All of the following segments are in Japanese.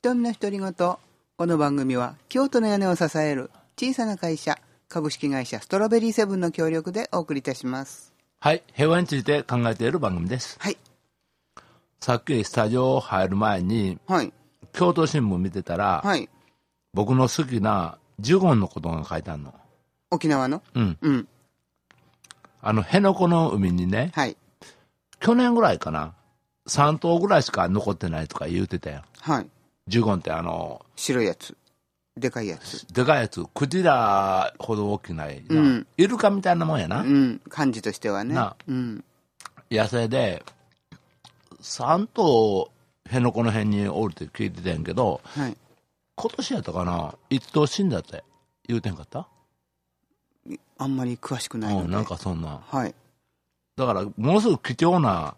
人の独り言。この番組は京都の屋根を支える小さな会社株式会社ストロベリーセブンの協力でお送りいたします。はい、平和について考えている番組です。はい。さっきスタジオ入る前に、はい。京都新聞見てたら、はい。僕の好きなジュゴンのことが書いてあるの。沖縄の？うん。うん。あの、辺野古の海にね、はい。去年ぐらいかな、3頭ぐらいしか残ってないとか言うてたよ。はい。ジュゴンってあの、白いやつ。でかいやつ。でかいやつ、クジラほど大きないな、うんイルカみたいなもんやな。うん。感じとしてはねな。うん。野生で、3頭、辺野古の辺におるって聞いてたんやけど、はい。今年やったかな、1頭死んだって言うてんかった？あんまり詳しくないので。うん、なんかそんな。はい。だから、ものすごく貴重な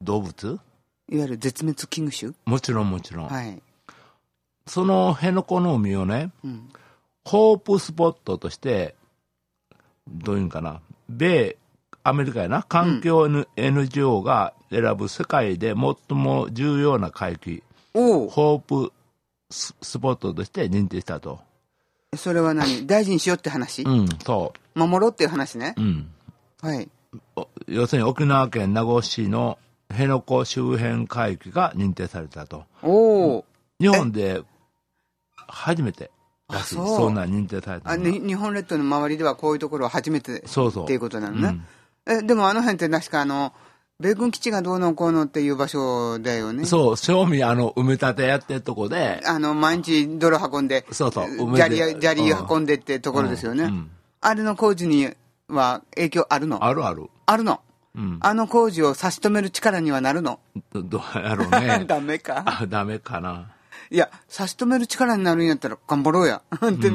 動物？いわゆる絶滅危惧種？もちろんもちろん。はい。その辺野古の海をね、うん。ホープスポットとして、どういうんかな、米、アメリカやな、環境 N- NGO が選ぶ世界で最も重要な海域、おお。ホープススポットとして認定したと。それは何？大事にしようって話？うん、そ守ろうっていう話ねう。。うん。はい。お要するに沖縄県名護市の辺野古周辺海域が認定されたと。おお。日本で初めてらしそんなん認定されたあ、のがに日本列島の周りではこういうところは初めてそうそう。っていうことなのねうん。え、でもあの辺って確かあの、米軍基地がどうのこうのっていう場所だよね。そう、正味あの、埋め立てやってるとこで、あの、毎日泥運んで、そうそう砂て利、砂利運んでってところですよね。うんうんあれの工事には影響あるの？あるある。あるの？うん。あの工事を差し止める力にはなるの。どどうやろうね。ダメか。あ、ダメかな。いや、差し止める力になるんやったら頑張ろうや。って、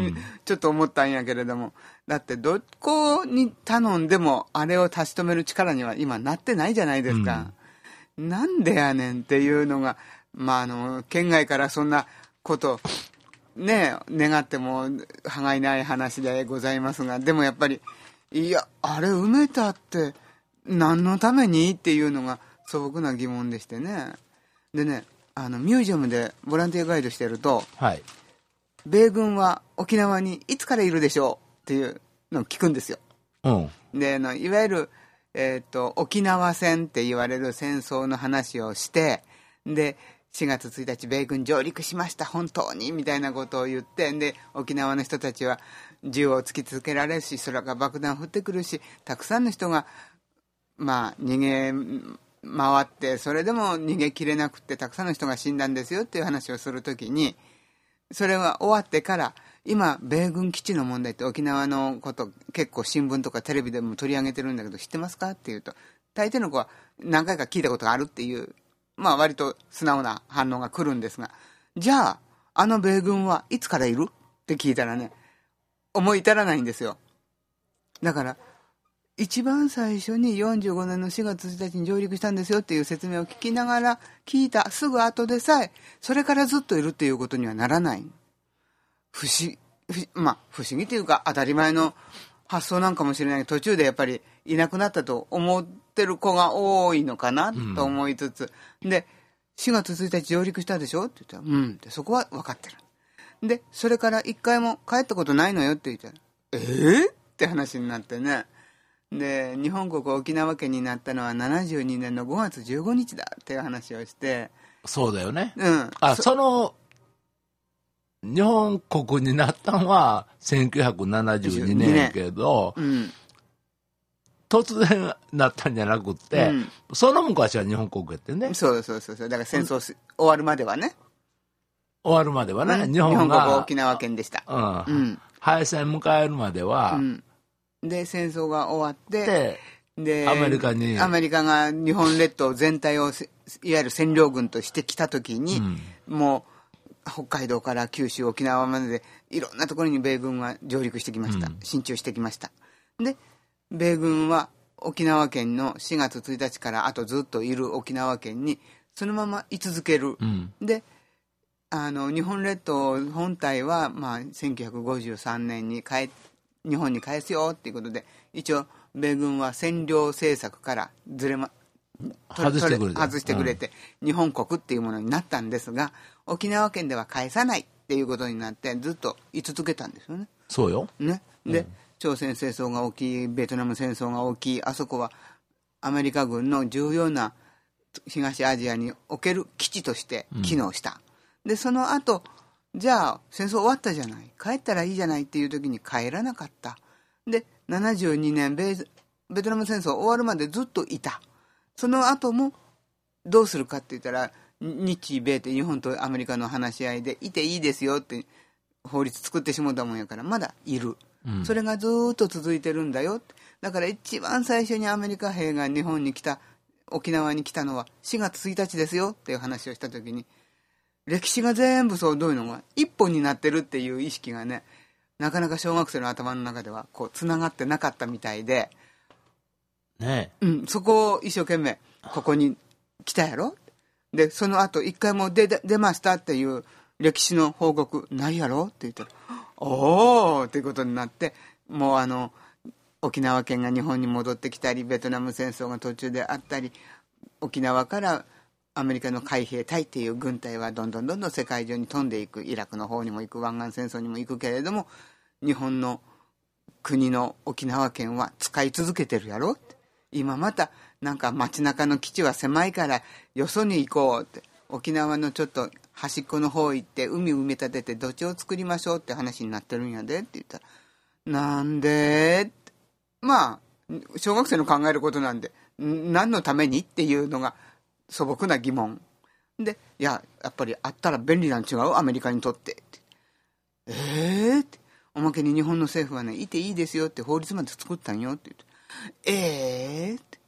ちょっと思ったんやけれども。だって、どこに頼んでも、あれを差し止める力には今なってないじゃないですか。なんでやねんっていうのが、まあ、あの、県外からそんなこと、ねえ、願っても、歯がいない話でございますが、でもやっぱり、いや、あれ埋めたって、何のために？っていうのが素朴な疑問でしてね。でね、あの、ミュージアムでボランティアガイドしてると、はい。米軍は沖縄にいつからいるでしょう？っていうのを聞くんですよ。うん。で、あの、いわゆる、えっ、と、沖縄戦って言われる戦争の話をして、で、4月1日米軍上陸しました、本当に、みたいなことを言って、で、沖縄の人たちは銃を突きつけられるし、空から爆弾降ってくるし、たくさんの人が、まあ、逃げ回って、それでも逃げきれなくて、たくさんの人が死んだんですよっていう話をするときに、それが終わってから、今、米軍基地の問題って沖縄のこと、結構新聞とかテレビでも取り上げてるんだけど、知ってますかって言うと、大抵の子は何回か聞いたことがあるっていう、まあ割と素直な反応が来るんですが、じゃあ、あの米軍はいつからいる？って聞いたらね、思い至らないんですよ。だから、一番最初に45年の4月1日に上陸したんですよっていう説明を聞きながら聞いたすぐ後でさえ、それからずっといるっていうことにはならない。不思まあ、不思議というか当たり前の発想なんかもしれないけど、途中でやっぱりいなくなったと思ってる子が多いのかなと思いつつ、で、4月1日上陸したでしょって言ったら、うんって、そこは分かってる。で、それから一回も帰ったことないのよって言ったら、えー、って話になってね。で、日本国沖縄県になったのは72年の5月15日だっていう話をして、そうだよね。うん。あ、その、日本国になったのは1972年やけど、うん。突然なったんじゃなくって、うんその昔は日本国やってね、そうそうそうそう。だから戦争す、終わるまではね。終わるまではね、うん日本が、国沖縄県でした。うんうん。敗戦迎えるまでは、うん。で、戦争が終わって、で、で、アメリカにアメリカが日本列島全体をせ、いわゆる占領軍としてきたときに、もう、北海道から九州、沖縄までで、いろんなところに米軍は上陸してきました。うん進駐してきました。で、米軍は沖縄県の4月1日からあとずっといる沖縄県に、そのまま居続ける。うんで、あの、日本列島本体は、まあ、1953年に帰、日本に返すよっていうことで、一応、米軍は占領政策からずれま、外してくれて。外してくれて、日本国っていうものになったんですが沖縄県では返さないっていうことになってずっと居続けたんですよね。そうよ。ね。で、朝鮮戦争が起きベトナム戦争が起きあそこはアメリカ軍の重要な東アジアにおける基地として機能した、でその後じゃあ戦争終わったじゃない。帰ったらいいじゃないっていう時に帰らなかった。で72年ベベトナム戦争終わるまでずっといた。その後もどうするかって言ったら日米って日本とアメリカの話し合いでいていいですよって法律作ってしもうたもんやからまだいる、うん。それがずーっと続いてるんだよ。だから一番最初にアメリカ兵が日本に来た沖縄に来たのは4月1日ですよっていう話をした時に歴史が全部そうどういうのが一本になってるっていう意識がねなかなか小学生の頭の中ではこうつながってなかったみたいで、ねうん、そこを一生懸命ここに来たやろ？でその後一回も出出出ましたっていう歴史の報告ないやろ？って言ったら「おお!」っていうことになってもうあの沖縄県が日本に戻ってきたりベトナム戦争が途中であったり沖縄からアメリカの海兵隊っていう軍隊はどんどんどんどん世界中に飛んでいくイラクの方にも行く湾岸戦争にも行くけれども日本の国の沖縄県は使い続けてるやろ？って今またなんか街中の基地は狭いからよそに行こうって沖縄のちょっと端っこの方行って海埋め立てて土地を作りましょうって話になってるんやでって言ったらなんでまあ小学生の考えることなんで何のためにっていうのが素朴な疑問。でいややっぱりあったら便利なん違う？アメリカにとって。ってえー？って。おまけに日本の政府はねいていいですよって法律まで作ったんよって言ってえー？って。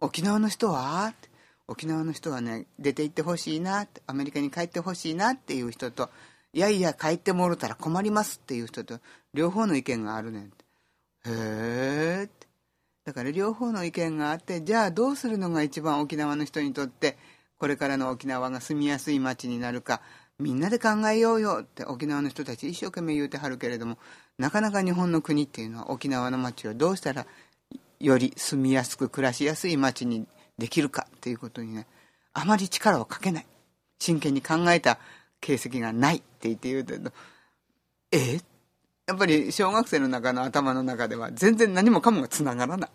沖縄の人は？って。沖縄の人はね出て行ってほしいなってアメリカに帰ってほしいなっていう人といやいや帰ってもろたら困りますっていう人と両方の意見があるねんへえって。だから両方の意見があってじゃあどうするのが一番沖縄の人にとってこれからの沖縄が住みやすい街になるかみんなで考えようよって沖縄の人たち一生懸命言うてはるけれどもなかなか日本の国っていうのは沖縄の街をどうしたらより住みやすく暮らしやすい街にできるかっていうことにねあまり力をかけない。真剣に考えた形跡がないって言って言うけどえ？やっぱり小学生の中の頭の中では全然何もかもがつながらない。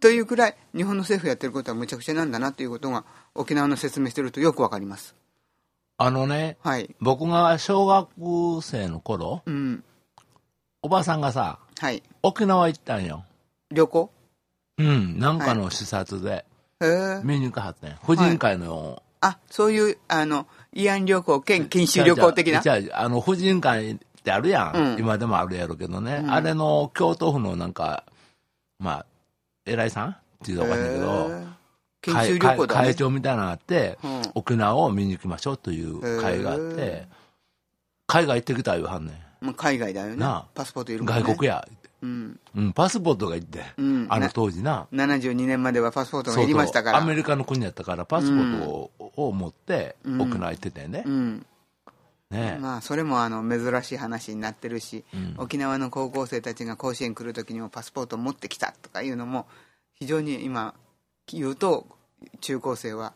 というくらい日本の政府やってることはむちゃくちゃなんだなということが沖縄の説明してるとよくわかります。あのねはい。僕が小学生の頃うん。おばさんがさはい。沖縄行ったんよ。旅行？うんなんかの視察でへえ見に行かはったん。や婦人会の、あそういうあの慰安旅行兼研修旅行的な？じゃあの婦人会ってあるやん、うん。今でもあるやろうけどね、うん。あれの京都府のなんかまあ偉いさんっていうのはおかしいけど、研会修旅行だね。会会長みたいなのがあって、うん。沖縄を見に行きましょうという会があっへて海外行ってきた言わはんねまあ海外だよね。なあパスポートいるんもんね。外国や、うん。うん、パスポートがいって、うん。あの当時な。72年まではパスポートがいりましたから。そうそう。アメリカの国やったからパスポートを,、を持ってうん。沖縄行ってたよね、うんね。まあそれもあの珍しい話になってるし、うん。沖縄の高校生たちが甲子園来る時にもパスポートを持ってきたとかいうのも非常に今言うと中高生は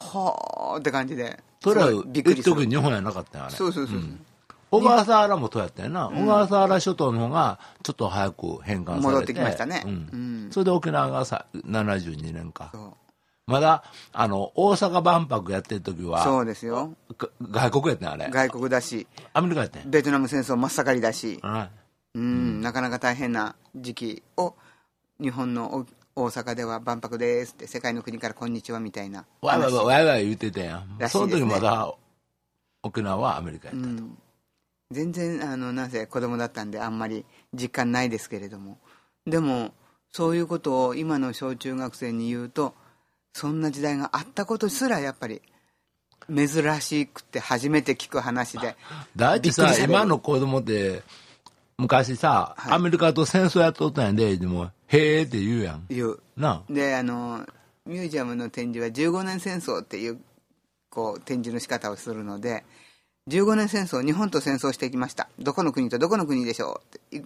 はあって感じでそれはびっくりする。一時日本やなかったよね。そうそうそう、ん。小笠原もそうやったよな、小笠原諸島の方がちょっと早く返還されて。戻ってきましたね。うん。うん。それで沖縄がさ72年か。そうまだあの大阪万博やってる時はそうですよ。が外国やったんあれ。外国だし。アメリカやったベトナム戦争真っ盛りだし、あうんなかなか大変な時期を日本のお大阪では万博ですって世界の国からこんにちはみたいなわいわいわいわい言ってたやん、ね。その時まだ沖縄はアメリカやった、うん、全然あのなぜ子供だったんであんまり実感ないですけれども。でもそういうことを今の小中学生に言うとそんな時代があったことすらやっぱり珍しくて初めて聞く話で。だってさ今の子供って昔さ、はい。アメリカと戦争やっとったんやででも「へえ」って言うやん。言う。なであのミュージアムの展示は15年戦争っていうこう展示の仕方をするので15年戦争日本と戦争してきました。どこの国とどこの国でしょうい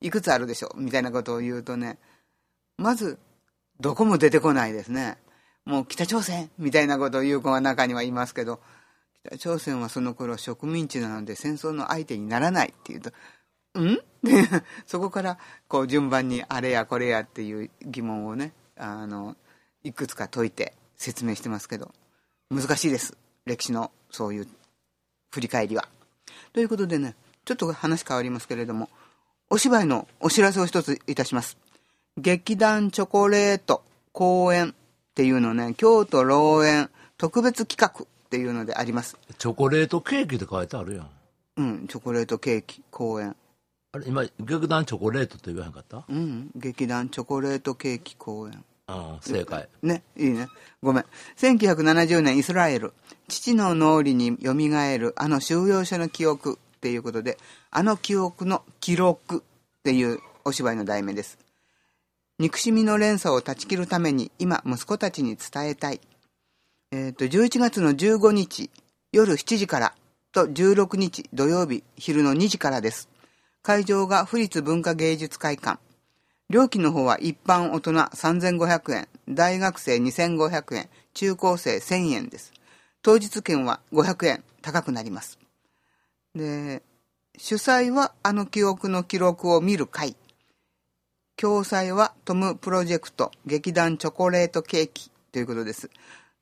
いくつあるでしょうみたいなことを言うとねまずどこも出てこないですねもう北朝鮮みたいなことを言う子が中にはいますけど、北朝鮮はその頃植民地なので戦争の相手にならないっていうと、ん？そこからこう順番にあれやこれやっていう疑問をね、あの、いくつか解いて説明してますけど、難しいです。歴史のそういう振り返りは。ということでね、ちょっと話変わりますけれども、お芝居のお知らせを一ついたします。劇団チョコレート公演っていうのね、京都老園特別企画っていうのであります。チョコレートケーキって書いてあるやん。うん、チョコレートケーキ公演。あれ、今、劇団チョコレートって言わへんかった？うん、劇団チョコレートケーキ公演。ああ、正解。ね、いいね。ごめん。1970年イスラエル、父の脳裏によみがえるあの収容所の記憶っていうことで、あの記憶の記録っていうお芝居の題名です。憎しみの連鎖を断ち切るために今息子たちに伝えたい。えっ、ー、と、11月の15日夜7時からと16日土曜日昼の2時からです。会場が府立文化芸術会館。料金の方は一般大人3500円、大学生2500円、中高生1000円です。当日券は500円高くなります。で、主催はあの記憶の記録を見る会。共催はトムプロジェクト劇団チョコレートケーキということです。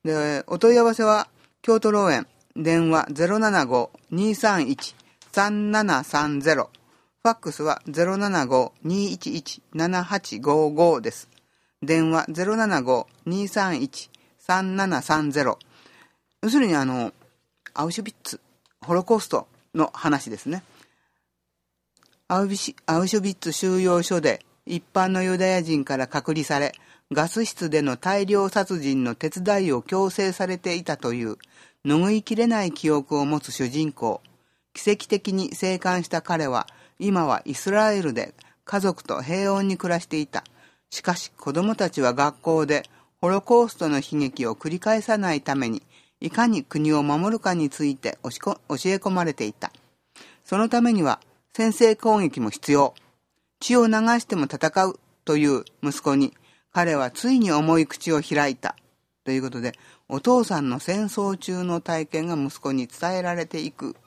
で、お問い合わせは京都農園電話075-231-3730ファックスは075-211-7855です。電話075-231-3730。要するにあの、アウシュビッツ、ホロコーストの話ですね。アウシュビッツ収容所で一般のユダヤ人から隔離され、ガス室での大量殺人の手伝いを強制されていたという、拭いきれない記憶を持つ主人公。奇跡的に生還した彼は、今はイスラエルで家族と平穏に暮らしていた。しかし子供たちは学校でホロコーストの悲劇を繰り返さないために、いかに国を守るかについて教え込まれていた。そのためには先制攻撃も必要。血を流しても戦うという息子に彼はついに重い口を開いた。ということで、お父さんの戦争中の体験が息子に伝えられていく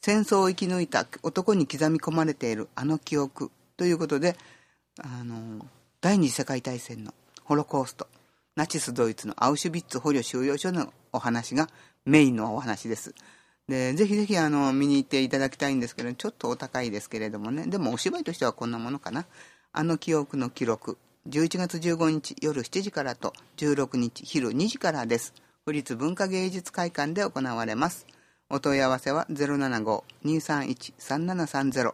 戦争を生き抜いた男に刻み込まれているあの記憶ということで、あの、第二次世界大戦のホロコースト、ナチスドイツのアウシュビッツ捕虜収容所のお話がメインのお話です。で、ぜひぜひあの、見に行っていただきたいんですけど、ちょっとお高いですけれどもね、でもお芝居としてはこんなものかな。あの記憶の記録、11月15日夜7時からと16日昼2時からです。府立文化芸術会館で行われます。お問い合わせは075-231-3730。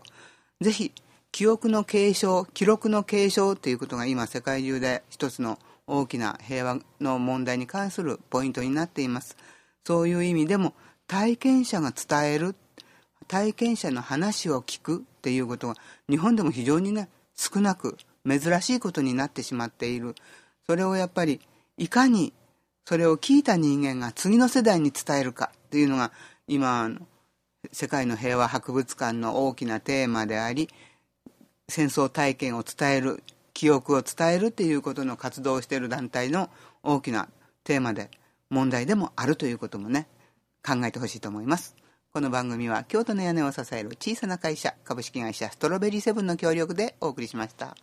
ぜひ、記憶の継承、記録の継承ということが今世界中で一つの大きな平和の問題に関するポイントになっています。そういう意味でも体験者が伝える、体験者の話を聞くっていうことが日本でも非常にね、少なく珍しいことになってしまっている。それをやっぱりいかにそれを聞いた人間が次の世代に伝えるかというのが今世界の平和博物館の大きなテーマであり戦争体験を伝える記憶を伝えるっていうことの活動をしている団体の大きなテーマで問題でもあるということもね考えてほしいと思いますこの番組は京都の屋根を支える小さな会社株式会社ストロベリーセブンの協力でお送りしました。